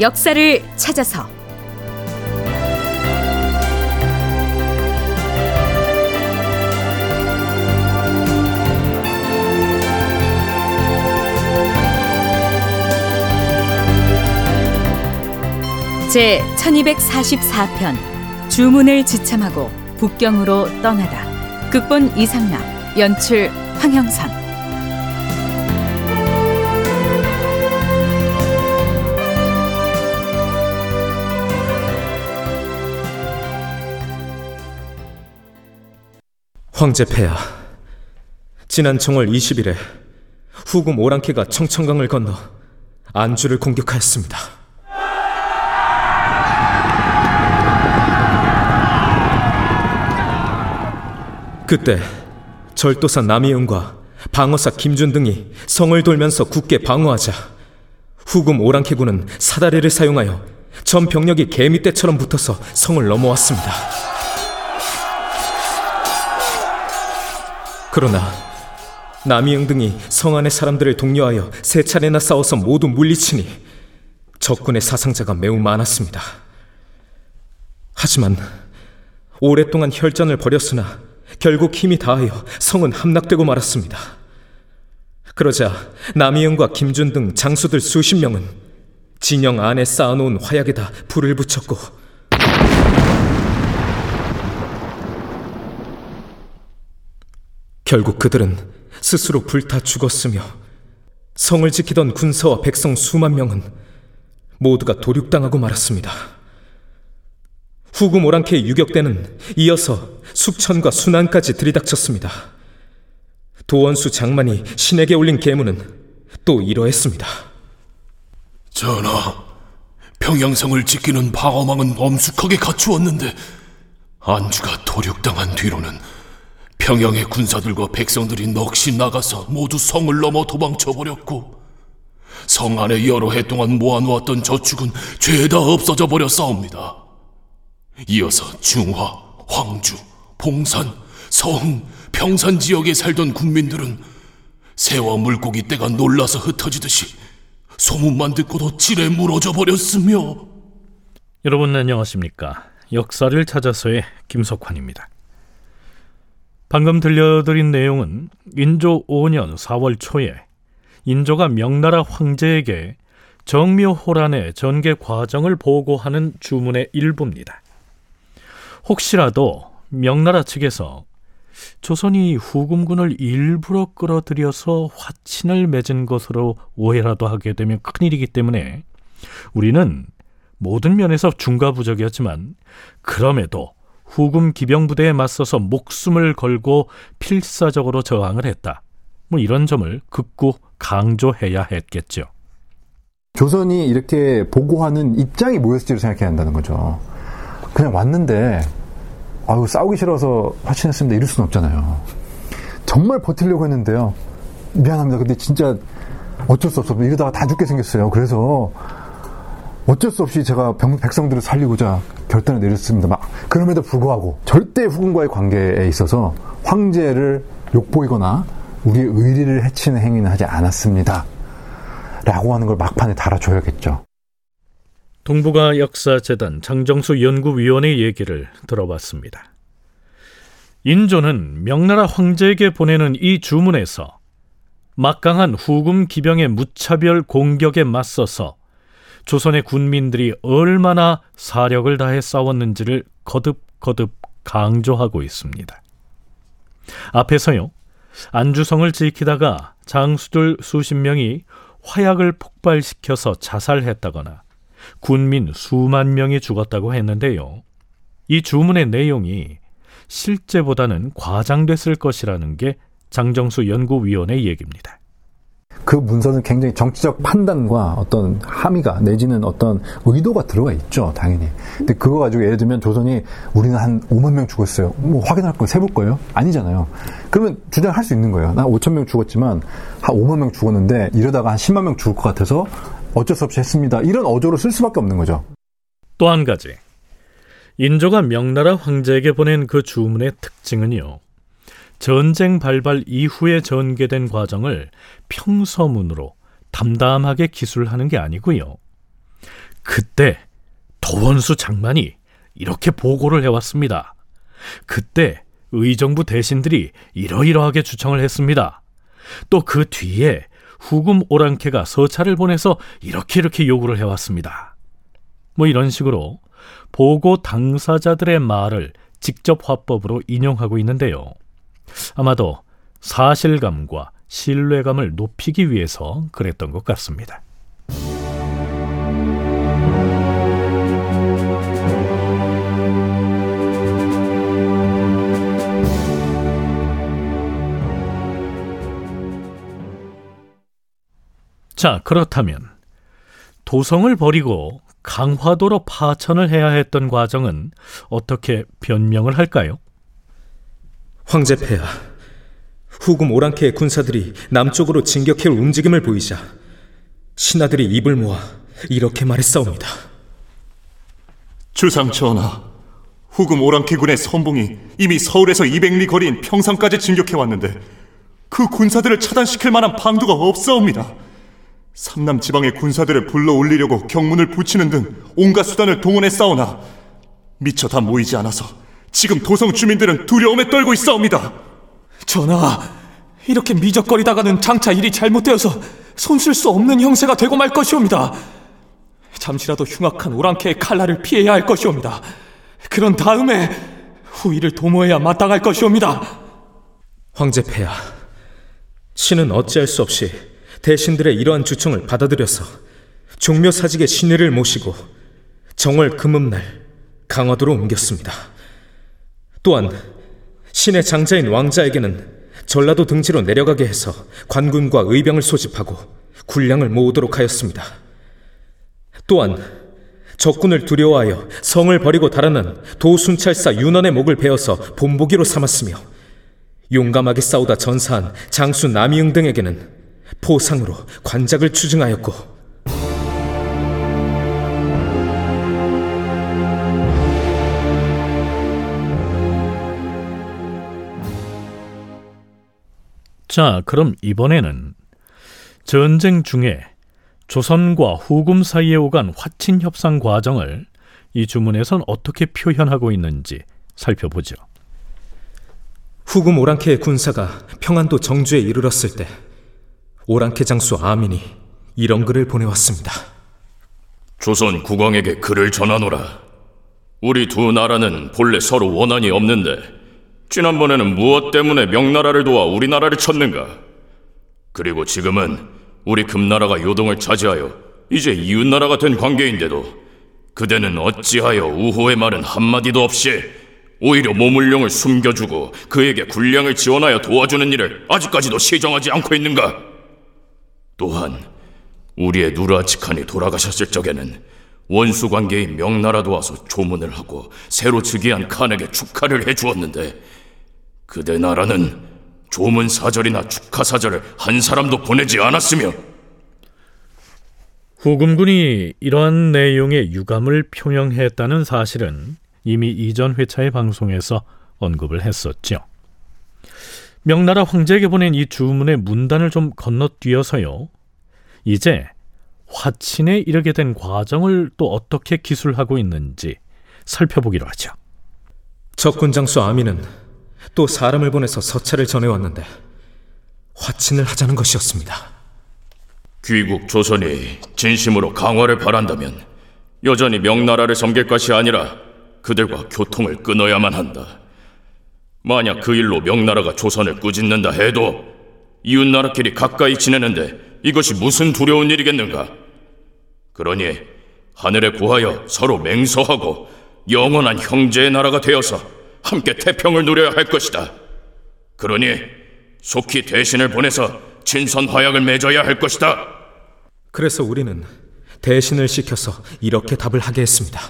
역사를 찾아서. 제 1244편 주문을 지참하고 북경으로 떠나다. 극본 이상락 연출 황형선 황제 폐하 지난 정월 20일에 후금 오랑캐가 청천강을 건너 안주를 공격하였습니다. 그때 절도사 남이은과 방어사 김준 등이 성을 돌면서 굳게 방어하자 후금 오랑캐군은 사다리를 사용하여 전 병력이 개미떼처럼 붙어서 성을 넘어왔습니다. 그러나 남이응 등이 성 안의 사람들을 독려하여 세 차례나 싸워서 모두 물리치니 적군의 사상자가 매우 많았습니다. 하지만 오랫동안 혈전을 벌였으나 결국 힘이 다하여 성은 함락되고 말았습니다. 그러자 남이영과 김준 등 장수들 수십 명은 진영 안에 쌓아놓은 화약에다 불을 붙였고 결국 그들은 스스로 불타 죽었으며 성을 지키던 군사와 백성 수만 명은 모두가 도륙당하고 말았습니다. 후금 오랑캐의 유격대는 이어서 숙천과 순안까지 들이닥쳤습니다. 도원수 장만이 신에게 올린 계문은 또 이러했습니다. 전하, 평양성을 지키는 방어망은 엄숙하게 갖추었는데 안주가 도륙당한 뒤로는 평양의 군사들과 백성들이 넋이 나가서 모두 성을 넘어 도망쳐 버렸고 성 안에 여러 해 동안 모아놓았던 저축은 죄다 없어져 버렸사옵니다. 이어서 중화, 황주, 봉산, 서흥, 평산 지역에 살던 군민들은 새와 물고기 떼가 놀라서 흩어지듯이 소문만 듣고도 질에 무너져 버렸으며 여러분 안녕하십니까 역사를 찾아서의 김석환입니다 방금 들려드린 내용은 인조 5년 4월 초에 인조가 명나라 황제에게 정묘호란의 전개 과정을 보고하는 주문의 일부입니다. 혹시라도 명나라 측에서 조선이 후금군을 일부러 끌어들여서 화친을 맺은 것으로 오해라도 하게 되면 큰일이기 때문에 우리는 모든 면에서 중과부적이었지만 그럼에도 후금 기병부대에 맞서서 목숨을 걸고 필사적으로 저항을 했다. 뭐 이런 점을 극구 강조해야 했겠죠. 조선이 이렇게 보고하는 입장이 뭐였을지를 생각해야 한다는 거죠. 그냥 왔는데 아유 싸우기 싫어서 화친했습니다 이럴 수는 없잖아요. 정말 버틸려고 했는데요. 미안합니다. 근데 진짜 어쩔 수 없어. 이러다가 다 죽게 생겼어요. 그래서 어쩔 수 없이 제가 병, 백성들을 살리고자 결단을 내렸습니다. 막 그럼에도 불구하고 절대 후금과의 관계에 있어서 황제를 욕보이거나 우리의 의리를 해치는 행위는 하지 않았습니다. 라고 하는 걸 막판에 달아줘야겠죠. 동북아 역사재단 장정수 연구위원의 얘기를 들어봤습니다. 인조는 명나라 황제에게 보내는 이 주문에서 막강한 후금 기병의 무차별 공격에 맞서서 조선의 군민들이 얼마나 사력을 다해 싸웠는지를 거듭거듭 강조하고 있습니다. 앞에서요, 안주성을 지키다가 장수들 수십 명이 화약을 폭발시켜서 자살했다거나 군민 수만 명이 죽었다고 했는데요. 이 주문의 내용이 실제보다는 과장됐을 것이라는 게 장정수 연구위원의 얘기입니다. 그 문서는 굉장히 정치적 판단과 어떤 함의가 내지는 어떤 의도가 들어가 있죠, 당연히. 근데 그거 가지고 예를 들면 조선이 우리는 한 5만 명 죽었어요. 뭐 확인할 거 세볼 거예요? 아니잖아요. 그러면 주장할 수 있는 거예요. 나 5천 명 죽었지만 한 5만 명 죽었는데 이러다가 한 10만 명 죽을 것 같아서 어쩔 수 없이 했습니다. 이런 어조를 쓸 수밖에 없는 거죠. 또 한 가지. 인조가 명나라 황제에게 보낸 그 주문의 특징은요. 전쟁 발발 이후에 전개된 과정을 평서문으로 담담하게 기술하는 게 아니고요. 그때 도원수 장만이 이렇게 보고를 해왔습니다. 그때 의정부 대신들이 이러이러하게 주청을 했습니다. 또 그 뒤에 후금 오랑캐가 서찰을 보내서 이렇게 이렇게 요구를 해왔습니다. 뭐 이런 식으로 보고 당사자들의 말을 직접 화법으로 인용하고 있는데요. 아마도 사실감과 신뢰감을 높이기 위해서 그랬던 것 같습니다. 자, 그렇다면 도성을 버리고 강화도로 파천을 해야 했던 과정은 어떻게 변명을 할까요? 황제 폐하, 후금 오랑캐의 군사들이 남쪽으로 진격해올 움직임을 보이자 신하들이 입을 모아 이렇게 말했사옵니다. 주상 전하, 후금 오랑캐군의 선봉이 이미 서울에서 200리 거리인 평상까지 진격해 왔는데 그 군사들을 차단시킬 만한 방도가 없사옵니다. 삼남 지방의 군사들을 불러 올리려고 경문을 붙이는 등 온갖 수단을 동원해 싸우나 미처 다 모이지 않아서 지금 도성 주민들은 두려움에 떨고 있사옵니다. 전하, 이렇게 미적거리다가는 장차 일이 잘못되어서 손쓸 수 없는 형세가 되고 말 것이옵니다. 잠시라도 흉악한 오랑캐의 칼날을 피해야 할 것이옵니다. 그런 다음에 후위를 도모해야 마땅할 것이옵니다. 황제 폐하, 신은 어찌할 수 없이 대신들의 이러한 주청을 받아들여서 종묘 사직의 신의를 모시고 정월 금음날 강화도로 옮겼습니다. 또한 신의 장자인 왕자에게는 전라도 등지로 내려가게 해서 관군과 의병을 소집하고 군량을 모으도록 하였습니다. 또한 적군을 두려워하여 성을 버리고 달아난 도순찰사 윤원의 목을 베어서 본보기로 삼았으며 용감하게 싸우다 전사한 장수 남이응 등에게는 포상으로 관작을 추증하였고 자, 그럼 이번에는 전쟁 중에 조선과 후금 사이에 오간 화친 협상 과정을 이 주문에선 어떻게 표현하고 있는지 살펴보죠. 후금 오랑캐의 군사가 평안도 정주에 이르렀을 때 오랑캐 장수 아민이 이런 글을 보내왔습니다. 조선 국왕에게 글을 전하노라. 우리 두 나라는 본래 서로 원한이 없는데 지난번에는 무엇 때문에 명나라를 도와 우리나라를 쳤는가? 그리고 지금은 우리 금나라가 요동을 차지하여 이제 이웃나라가 된 관계인데도 그대는 어찌하여 우호의 말은 한마디도 없이 오히려 모물룡을 숨겨주고 그에게 군량을 지원하여 도와주는 일을 아직까지도 시정하지 않고 있는가? 또한 우리의 누라치칸이 돌아가셨을 적에는 원수 관계인 명나라도 와서 조문을 하고 새로 즉위한 칸에게 축하를 해주었는데 그대 나라는 조문 사절이나 축하 사절을 한 사람도 보내지 않았으며 후금군이 이러한 내용의 유감을 표명했다는 사실은 이미 이전 회차의 방송에서 언급을 했었죠. 명나라 황제에게 보낸 이 주문의 문단을 좀 건너뛰어서요. 이제 화친에 이르게 된 과정을 또 어떻게 기술하고 있는지 살펴보기로 하죠. 적군 장수 아민은 또 사람을 보내서 서찰을 전해왔는데 화친을 하자는 것이었습니다. 귀국 조선이 진심으로 강화를 바란다면 여전히 명나라를 섬길 것이 아니라 그들과 교통을 끊어야만 한다. 만약 그 일로 명나라가 조선을 꾸짖는다 해도 이웃나라끼리 가까이 지내는데 이것이 무슨 두려운 일이겠는가? 그러니 하늘에 구하여 서로 맹서하고 영원한 형제의 나라가 되어서 함께 태평을 누려야 할 것이다. 그러니 속히 대신을 보내서 친선 화약을 맺어야 할 것이다. 그래서 우리는 대신을 시켜서 이렇게 답을 하게 했습니다.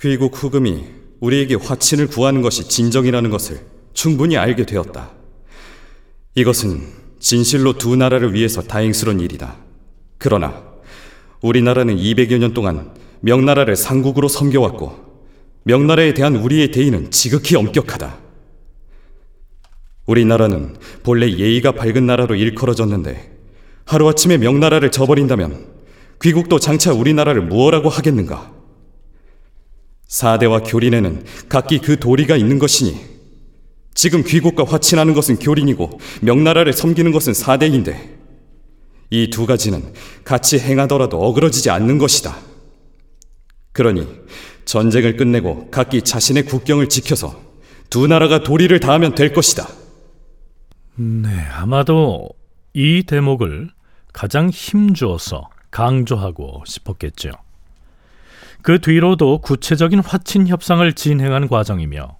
귀국 후금이 우리에게 화친을 구하는 것이 진정이라는 것을 충분히 알게 되었다. 이것은 진실로 두 나라를 위해서 다행스러운 일이다. 그러나 우리나라는 200여 년 동안 명나라를 상국으로 섬겨왔고 명나라에 대한 우리의 대의는 지극히 엄격하다. 우리나라는 본래 예의가 밝은 나라로 일컬어졌는데 하루아침에 명나라를 저버린다면 귀국도 장차 우리나라를 무엇라고 하겠는가? 사대와 교린에는 각기 그 도리가 있는 것이니 지금 귀국과 화친하는 것은 교린이고 명나라를 섬기는 것은 사대인데 이 두 가지는 같이 행하더라도 어그러지지 않는 것이다. 그러니 전쟁을 끝내고 각기 자신의 국경을 지켜서 두 나라가 도리를 다하면 될 것이다. 네, 아마도 이 대목을 가장 힘주어서 강조하고 싶었겠죠. 그 뒤로도 구체적인 화친 협상을 진행한 과정이며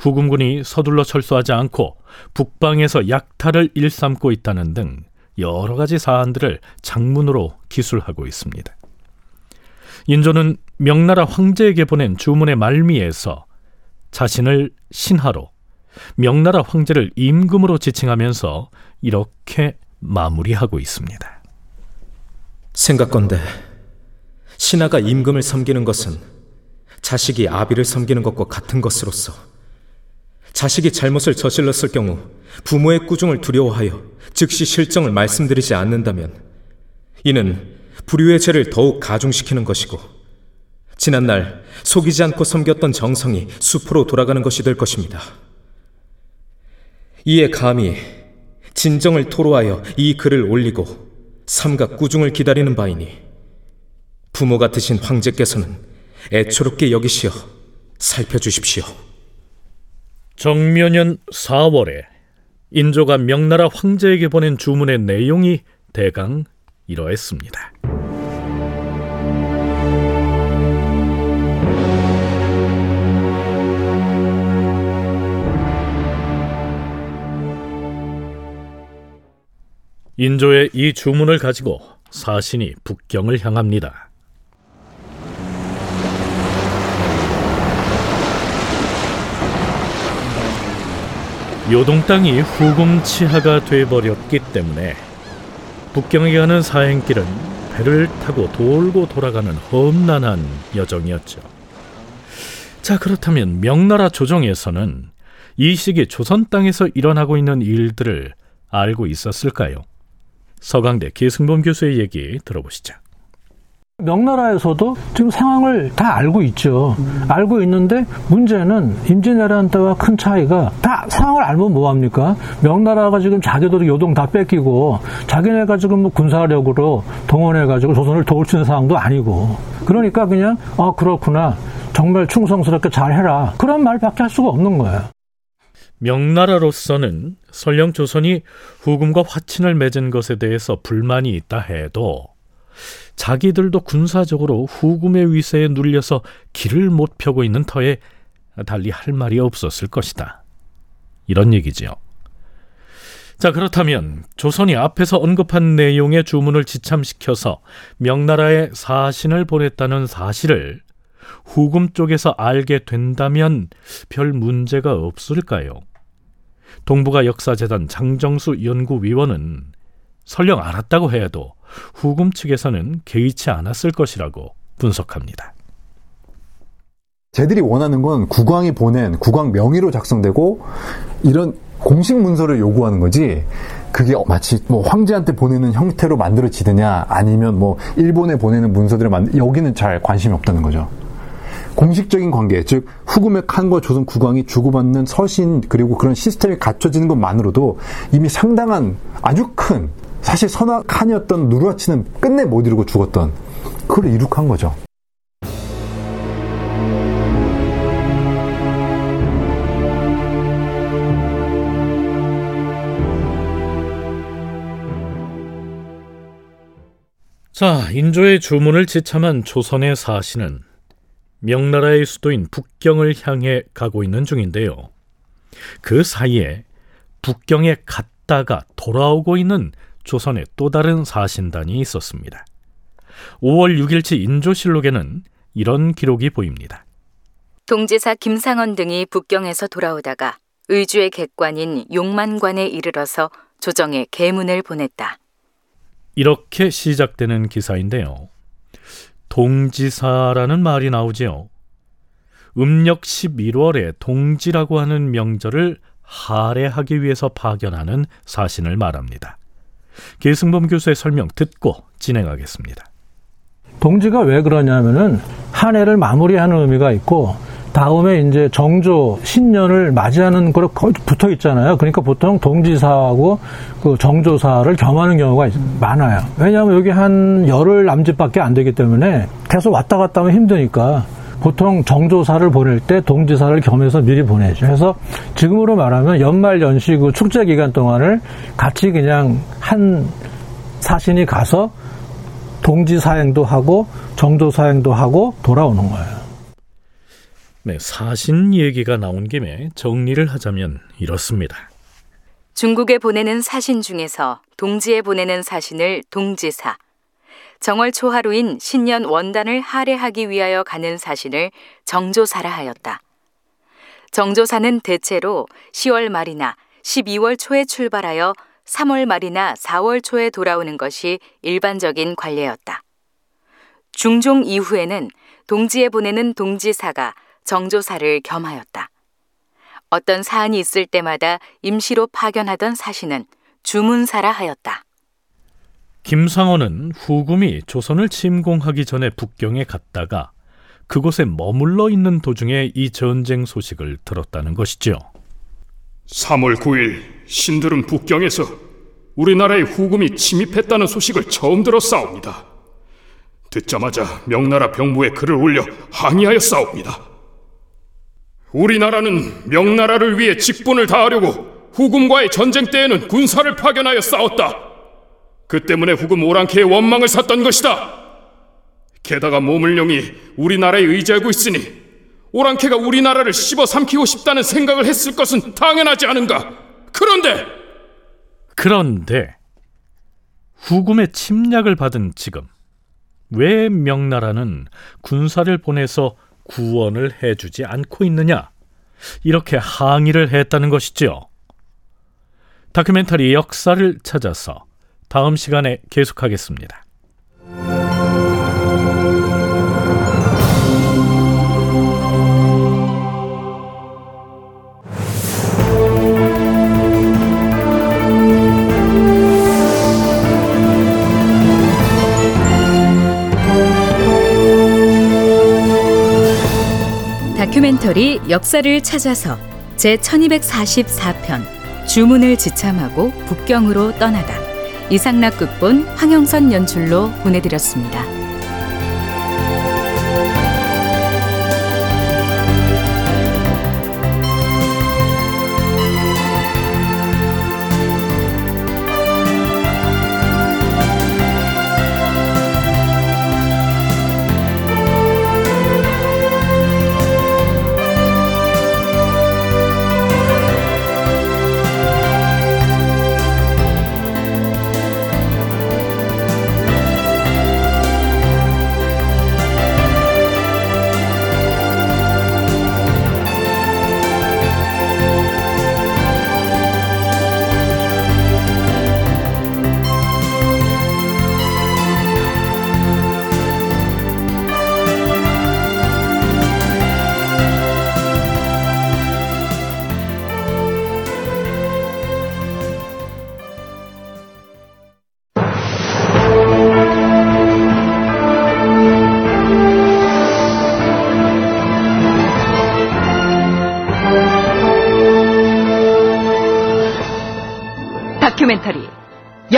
후금군이 서둘러 철수하지 않고 북방에서 약탈을 일삼고 있다는 등 여러 가지 사안들을 장문으로 기술하고 있습니다. 인조는 명나라 황제에게 보낸 주문의 말미에서 자신을 신하로 명나라 황제를 임금으로 지칭하면서 이렇게 마무리하고 있습니다. 생각건대 신하가 임금을 섬기는 것은 자식이 아비를 섬기는 것과 같은 것으로서 자식이 잘못을 저질렀을 경우 부모의 꾸중을 두려워하여 즉시 실정을 말씀드리지 않는다면 이는 불효의 죄를 더욱 가중시키는 것이고 지난날 속이지 않고 섬겼던 정성이 수포로 돌아가는 것이 될 것입니다. 이에 감히 진정을 토로하여 이 글을 올리고 삼가 꾸중을 기다리는 바이니 부모 같으신 황제께서는 애초롭게 여기시어 살펴주십시오. 정묘년 4월에 인조가 명나라 황제에게 보낸 주문의 내용이 대강 이러했습니다. 인조의 이 주문을 가지고 사신이 북경을 향합니다. 요동 땅이 후금 치하가 돼버렸기 때문에 북경에 가는 사행길은 배를 타고 돌고 돌아가는 험난한 여정이었죠. 자 그렇다면 명나라 조정에서는 이 시기 조선 땅에서 일어나고 있는 일들을 알고 있었을까요? 서강대 계승범 교수의 얘기 들어보시죠. 명나라에서도 지금 상황을 다 알고 있죠. 알고 있는데 문제는 임진왜란 때와 큰 차이가 다 상황을 알면 뭐합니까? 명나라가 지금 자기들도 요동 다 뺏기고 자기네가 지금 뭐 군사력으로 동원해가지고 조선을 도울 수 있는 상황도 아니고 그러니까 그냥 아 그렇구나 정말 충성스럽게 잘 해라 그런 말밖에 할 수가 없는 거예요. 명나라로서는 설령 조선이 후금과 화친을 맺은 것에 대해서 불만이 있다 해도 자기들도 군사적으로 후금의 위세에 눌려서 길을 못 펴고 있는 터에 달리 할 말이 없었을 것이다. 이런 얘기지요. 자, 그렇다면 조선이 앞에서 언급한 내용의 주문을 지참시켜서 명나라에 사신을 보냈다는 사실을 후금 쪽에서 알게 된다면 별 문제가 없을까요? 동북아 역사재단 장정수 연구위원은 설령 알았다고 해도 후금 측에서는 개의치 않았을 것이라고 분석합니다. 쟤들이 원하는 건 국왕이 보낸 국왕 명의로 작성되고 이런 공식 문서를 요구하는 거지 그게 마치 뭐 황제한테 보내는 형태로 만들어지느냐 아니면 뭐 일본에 보내는 문서들을 만 여기는 잘 관심이 없다는 거죠. 공식적인 관계, 즉 후금의 칸과 조선 국왕이 주고받는 서신 그리고 그런 시스템이 갖춰지는 것만으로도 이미 상당한 아주 큰 사실 선악한이었던 누르하치는 끝내 못 이루고 죽었던 그걸 이룩한 거죠. 자, 인조의 주문을 지참한 조선의 사신은 명나라의 수도인 북경을 향해 가고 있는 중인데요. 그 사이에 북경에 갔다가 돌아오고 있는 조선의 또 다른 사신단이 있었습니다. 5월 6일치 인조실록에는 이런 기록이 보입니다. 동지사 김상원 등이 북경에서 돌아오다가 의주의 객관인 용만관에 이르러서 조정에 계문을 보냈다. 이렇게 시작되는 기사인데요. 동지사라는 말이 나오지요. 음력 11월에 동지라고 하는 명절을 할애하기 위해서 파견하는 사신을 말합니다. 계승범 교수의 설명 듣고 진행하겠습니다. 동지가 왜 그러냐면은 한 해를 마무리하는 의미가 있고 다음에 이제 정조 신년을 맞이하는 거로 거의 붙어 있잖아요. 그러니까 보통 동지사하고 그 정조사를 겸하는 경우가 많아요. 왜냐하면 여기 한 열흘 남짓밖에 안 되기 때문에 계속 왔다 갔다 하면 힘드니까 보통 정조사를 보낼 때 동지사를 겸해서 미리 보내죠. 그래서 지금으로 말하면 연말 연시 그 축제 기간 동안을 같이 그냥 한 사신이 가서 동지사행도 하고 정조사행도 하고 돌아오는 거예요. 네, 사신 얘기가 나온 김에 정리를 하자면 이렇습니다. 중국에 보내는 사신 중에서 동지에 보내는 사신을 동지사, 정월 초하루인 신년 원단을 할애하기 위하여 가는 사신을 정조사라 하였다. 정조사는 대체로 10월 말이나 12월 초에 출발하여 3월 말이나 4월 초에 돌아오는 것이 일반적인 관례였다. 중종 이후에는 동지에 보내는 동지사가 정조사를 겸하였다. 어떤 사안이 있을 때마다 임시로 파견하던 사신은 주문사라 하였다. 김상원은 후금이 조선을 침공하기 전에 북경에 갔다가 그곳에 머물러 있는 도중에 이 전쟁 소식을 들었다는 것이죠. 3월 9일 신들은 북경에서 우리나라의 후금이 침입했다는 소식을 처음 들었사옵니다. 듣자마자 명나라 병부에 글을 올려 항의하여 싸웁니다. 우리나라는 명나라를 위해 직분을 다하려고 후금과의 전쟁 때에는 군사를 파견하여 싸웠다. 그 때문에 후금 오랑캐의 원망을 샀던 것이다. 게다가 모물령이 우리나라에 의지하고 있으니 오랑캐가 우리나라를 씹어 삼키고 싶다는 생각을 했을 것은 당연하지 않은가. 그런데 그런데 후금의 침략을 받은 지금 왜 명나라는 군사를 보내서 구원을 해주지 않고 있느냐? 이렇게 항의를 했다는 것이지요. 다큐멘터리 역사를 찾아서 다음 시간에 계속하겠습니다. 다큐멘터리 역사를 찾아서 제 1244편 주문을 지참하고 북경으로 떠나다 이상락 극본 황영선 연출로 보내드렸습니다.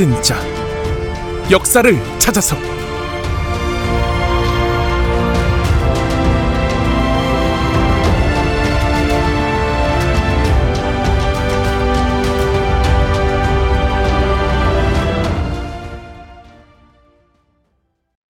진짜. 역사를 찾아서